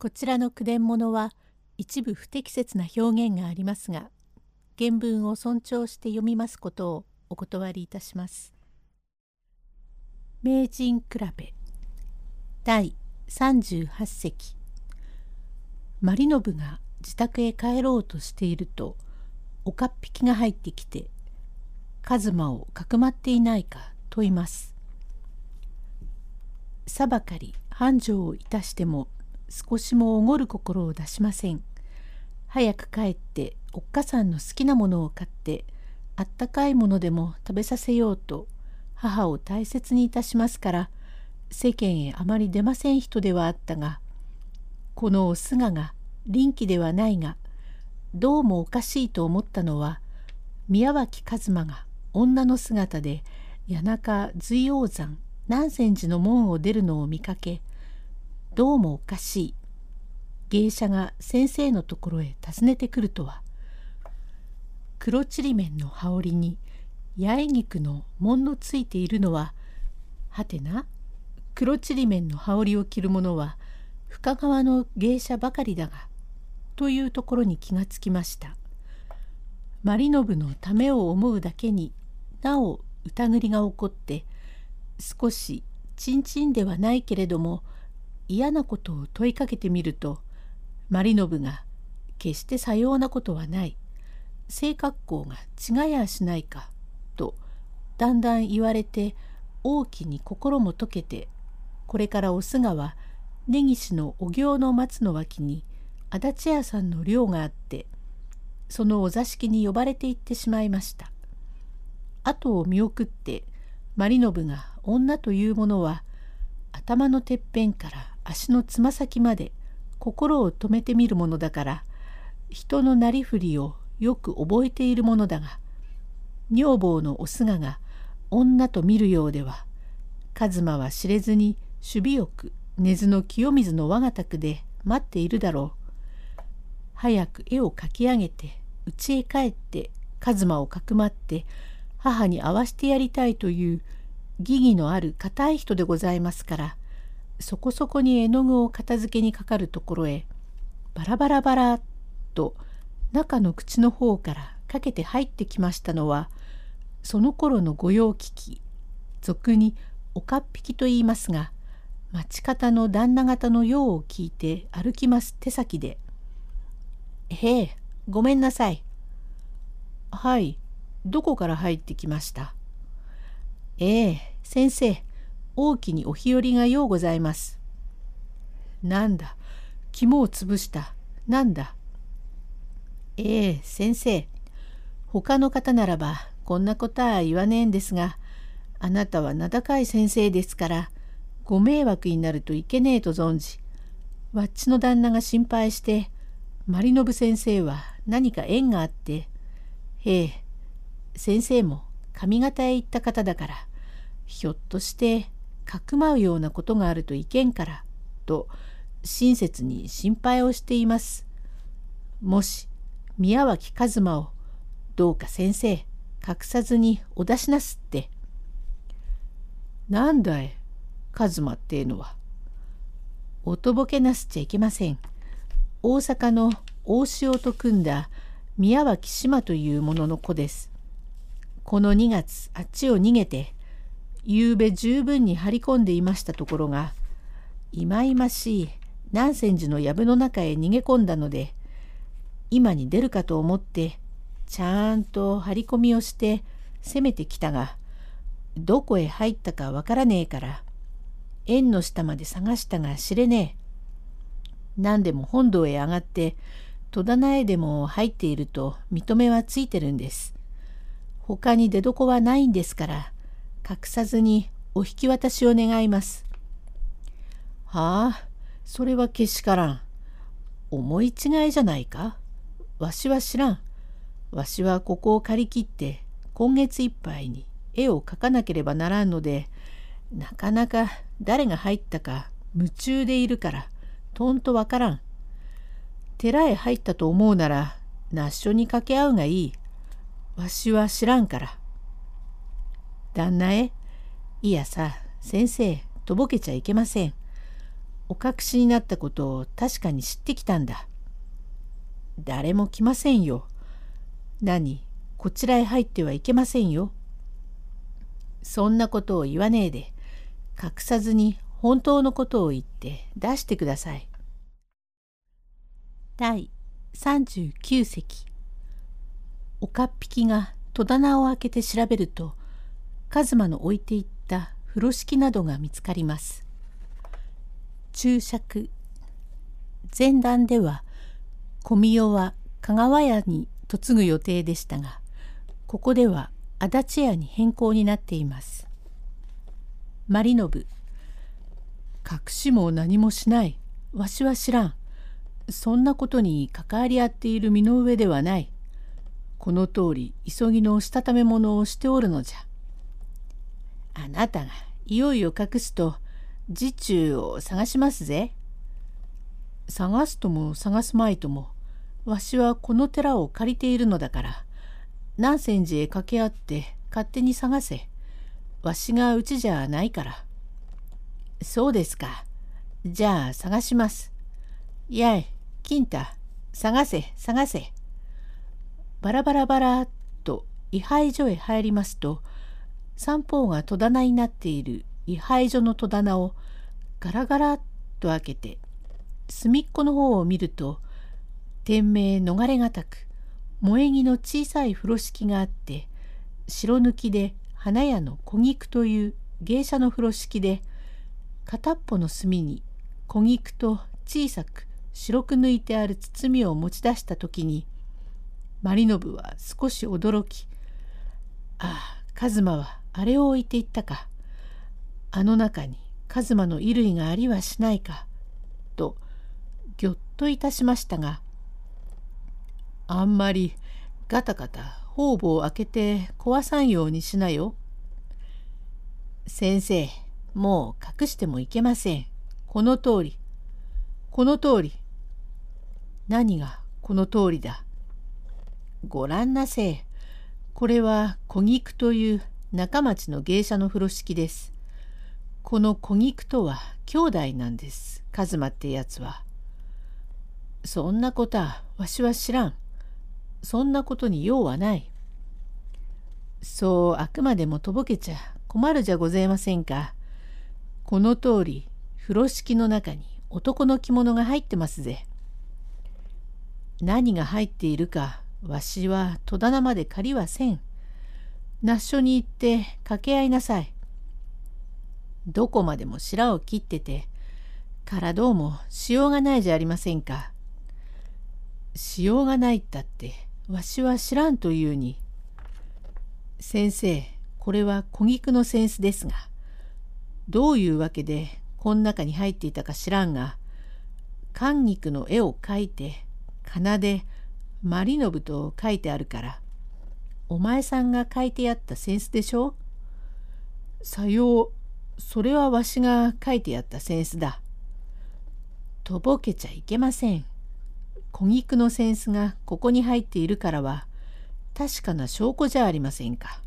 こちらの句伝物は一部不適切な表現がありますが原文を尊重して読みますことをお断りいたします。名人比べ第38席マリノブが自宅へ帰ろうとしていると岡っ引きが入ってきてカズマをかくまっていないか問います。さばかり繁盛をいたしても少しもおごる心を出しません。早く帰っておっかさんの好きなものを買ってあったかいものでも食べさせようと母を大切にいたしますから世間へあまり出ません人ではあったがこのお姿が臨機ではないがどうもおかしいと思ったのは宮脇一馬が女の姿で谷中随王山南泉寺の門を出るのを見かけどうもおかしい。芸者が先生のところへ訪ねてくるとは。黒ちりめんの羽織に八重菊の紋のついているのははてな黒ちりめんの羽織を着る者は深川の芸者ばかりだがというところに気がつきました。マリノブのためを思うだけになお疑りが起こって少しちんちんではないけれども嫌なことを問いかけてみるとマリノブが決してさようなことはない性格好が違やしないかとだんだん言われて大きに心も解けてこれからお菅は根岸のお行の松の脇に足立屋さんの寮があってそのお座敷に呼ばれて行ってしまいました。後を見送ってマリノブが女というものは頭のてっぺんから足のつま先まで心を止めてみるものだから人のなりふりをよく覚えているものだが女房のお姿が女と見るようでは一馬は知れずに守備よく根津の清水の我が宅で待っているだろう。早く絵を描き上げて家へ帰って一馬をかくまって母に会わしてやりたいという義義のある固い人でございますからそこそこに絵の具を片付けにかかるところへバラバラバラと中の口の方からかけて入ってきましたのはその頃の御用聞き俗に岡っ引きと言いますが町方の旦那方の用を聞いて歩きます手先で「へえごめんなさい」「はいどこから入ってきました?」「ええ先生大きにお日和がようございます。なんだ、肝を潰した。なんだ。ええ、先生。他の方ならばこんなことは言わねえんですが、あなたは名高い先生ですから、ご迷惑になるといけねえと存じ、わっちの旦那が心配して、マリノブ先生は何か縁があって、へえ、先生も上方へ行った方だから、ひょっとしてかくまうようなことがあるといけんからと親切に心配をしています。もし宮脇一馬をどうか先生隠さずにお出しなすって。なんだい一馬っていうのは。おとぼけなすっちゃいけません。大阪の大潮と組んだ宮脇島というものの子です。この2月あっちを逃げて夕べ十分に張り込んでいましたところがいまいましい南泉寺の藪の中へ逃げ込んだので今に出るかと思ってちゃんと張り込みをして攻めてきたがどこへ入ったかわからねえから縁の下まで探したが知れねえ。何でも本堂へ上がって戸棚へでも入っていると認めはついてるんです。他に出どこはないんですから隠さずにお引き渡しを願います。はあ、それはけしからん。思い違いじゃないか？わしは知らん。わしはここを借り切って今月いっぱいに絵を描かなければならんので、なかなか誰が入ったか夢中でいるから、とんとわからん。寺へ入ったと思うなら、那須所に掛け合うがいい。わしは知らんから。旦那へ、いやさ、先生、とぼけちゃいけません。お隠しになったことを確かに知ってきたんだ。誰も来ませんよ。何、こちらへ入ってはいけませんよ。そんなことを言わねえで、隠さずに本当のことを言って出してください。第39席岡っ引きが戸棚を開けて調べると一馬の置いていった風呂敷などが見つかります。注釈。前段では小見代は香川屋に嫁ぐ予定でしたがここでは足立屋に変更になっています。マリノブ。隠しも何もしない。わしは知らん。そんなことに関わり合っている身の上ではない。この通り急ぎのしたため物をしておるのじゃ。あなたがいよいよ隠すと次中を探しますぜ。探すとも探すまいともわしはこの寺を借りているのだから。南泉寺へ掛け合って勝手に探せ。わしがうちじゃないから。そうですか。じゃあ探します。やい金太探せ探せ。バラバラバラと位牌所へ入りますと三方が戸棚になっている位牌所の戸棚をガラガラっと開けて隅っこの方を見ると天命逃れがたく萌え木の小さい風呂敷があって白抜きで花屋の小菊という芸者の風呂敷で片っぽの隅に小菊と小さく白く抜いてある包みを持ち出した時にマリノブは少し驚き「ああカズマはあれを置いていったか。あの中にカズマの衣類がありはしないか。とぎょっといたしましたがあんまりガタガタ方々を開けて壊さんようにしなよ。先生もう隠してもいけません。この通り。この通り。何がこの通りだ。ごらんなせえ。これは小菊という中町の芸者の風呂敷です。この小菊とは兄弟なんです。カズマってやつは。そんなことはわしは知らん。そんなことに用はない。そうあくまでもとぼけちゃ困るじゃございませんか。この通り風呂敷の中に男の着物が入ってますぜ。何が入っているかわしは戸棚まで借りはせん。那須所に行って掛け合いなさい。どこまでも白を切ってて、からどうもしようがないじゃありませんか。しようがないったって、わしは知らんというに。先生、これは小菊の扇子ですが、どういうわけでこん中に入っていたか知らんが、寒菊の絵を描いて、奏で、マリノブと書いてあるから、お前さんが書いてやった扇子でしょ？さよう、それはわしが書いてやった扇子だ。とぼけちゃいけません。小菊の扇子がここに入っているからは、確かな証拠じゃありませんか。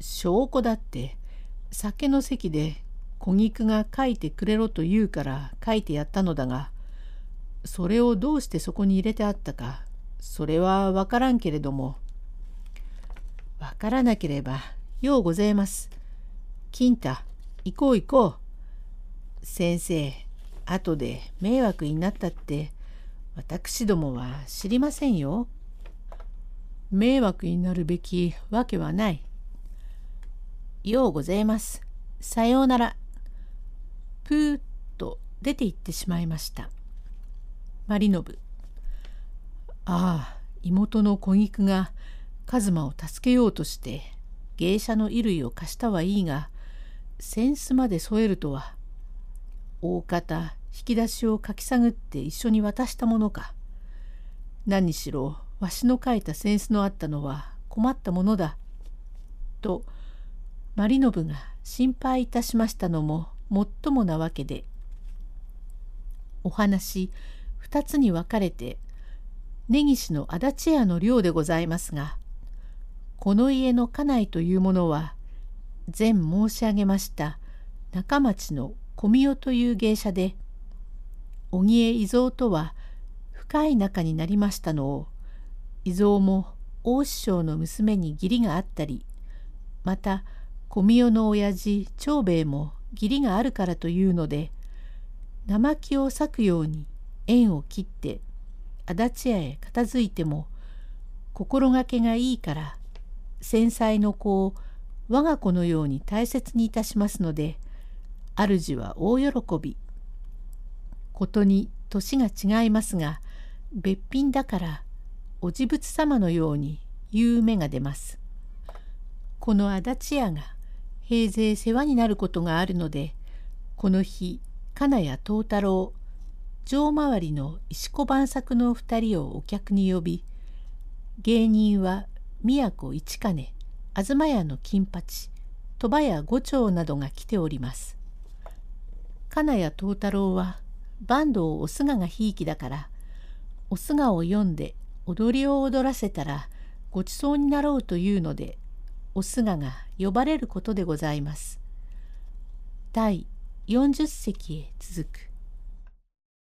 証拠だって、酒の席で小菊が書いてくれろと言うから書いてやったのだが、それをどうしてそこに入れてあったか、それはわからんけれども、わからなければようございます。金太、行こう行こう。先生、後で迷惑になったって私どもは知りませんよ。迷惑になるべきわけはない。ようございます。さようなら。ぷーっと出て行ってしまいました。マリノブ。ああ、妹の小菊が一馬を助けようとして芸者の衣類を貸したはいいが扇子まで添えるとは大方引き出しを書き探って一緒に渡したものか。何しろわしの書いた扇子のあったのは困ったものだとマリノブが心配いたしましたのももっともなわけでお話2つに分かれて根岸の足立屋の寮でございますがこの家の家内というものは前申し上げました。中町の小宮という芸者で荻江伊蔵とは深い仲になりましたのを伊蔵も大師匠の娘に義理があったりまた小宮の親父長兵衛も義理があるからというので生木を裂くように縁を切って足立屋へ片付いても心がけがいいから繊細の子を我が子のように大切にいたしますので主は大喜び。ことに年が違いますが別品だからお持仏様のように言う目が出ます。この足立屋が平勢世話になることがあるのでこの日金谷藤太郎城回りの石子晩作の二人をお客に呼び芸人は宮古一金東屋の金八鳥羽屋五丁などが来ております。金谷藤太郎は坂東お菅がひいきだからお菅を読んで踊りを踊らせたらごちそうになろうというのでお菅が呼ばれることでございます。第40席へ続く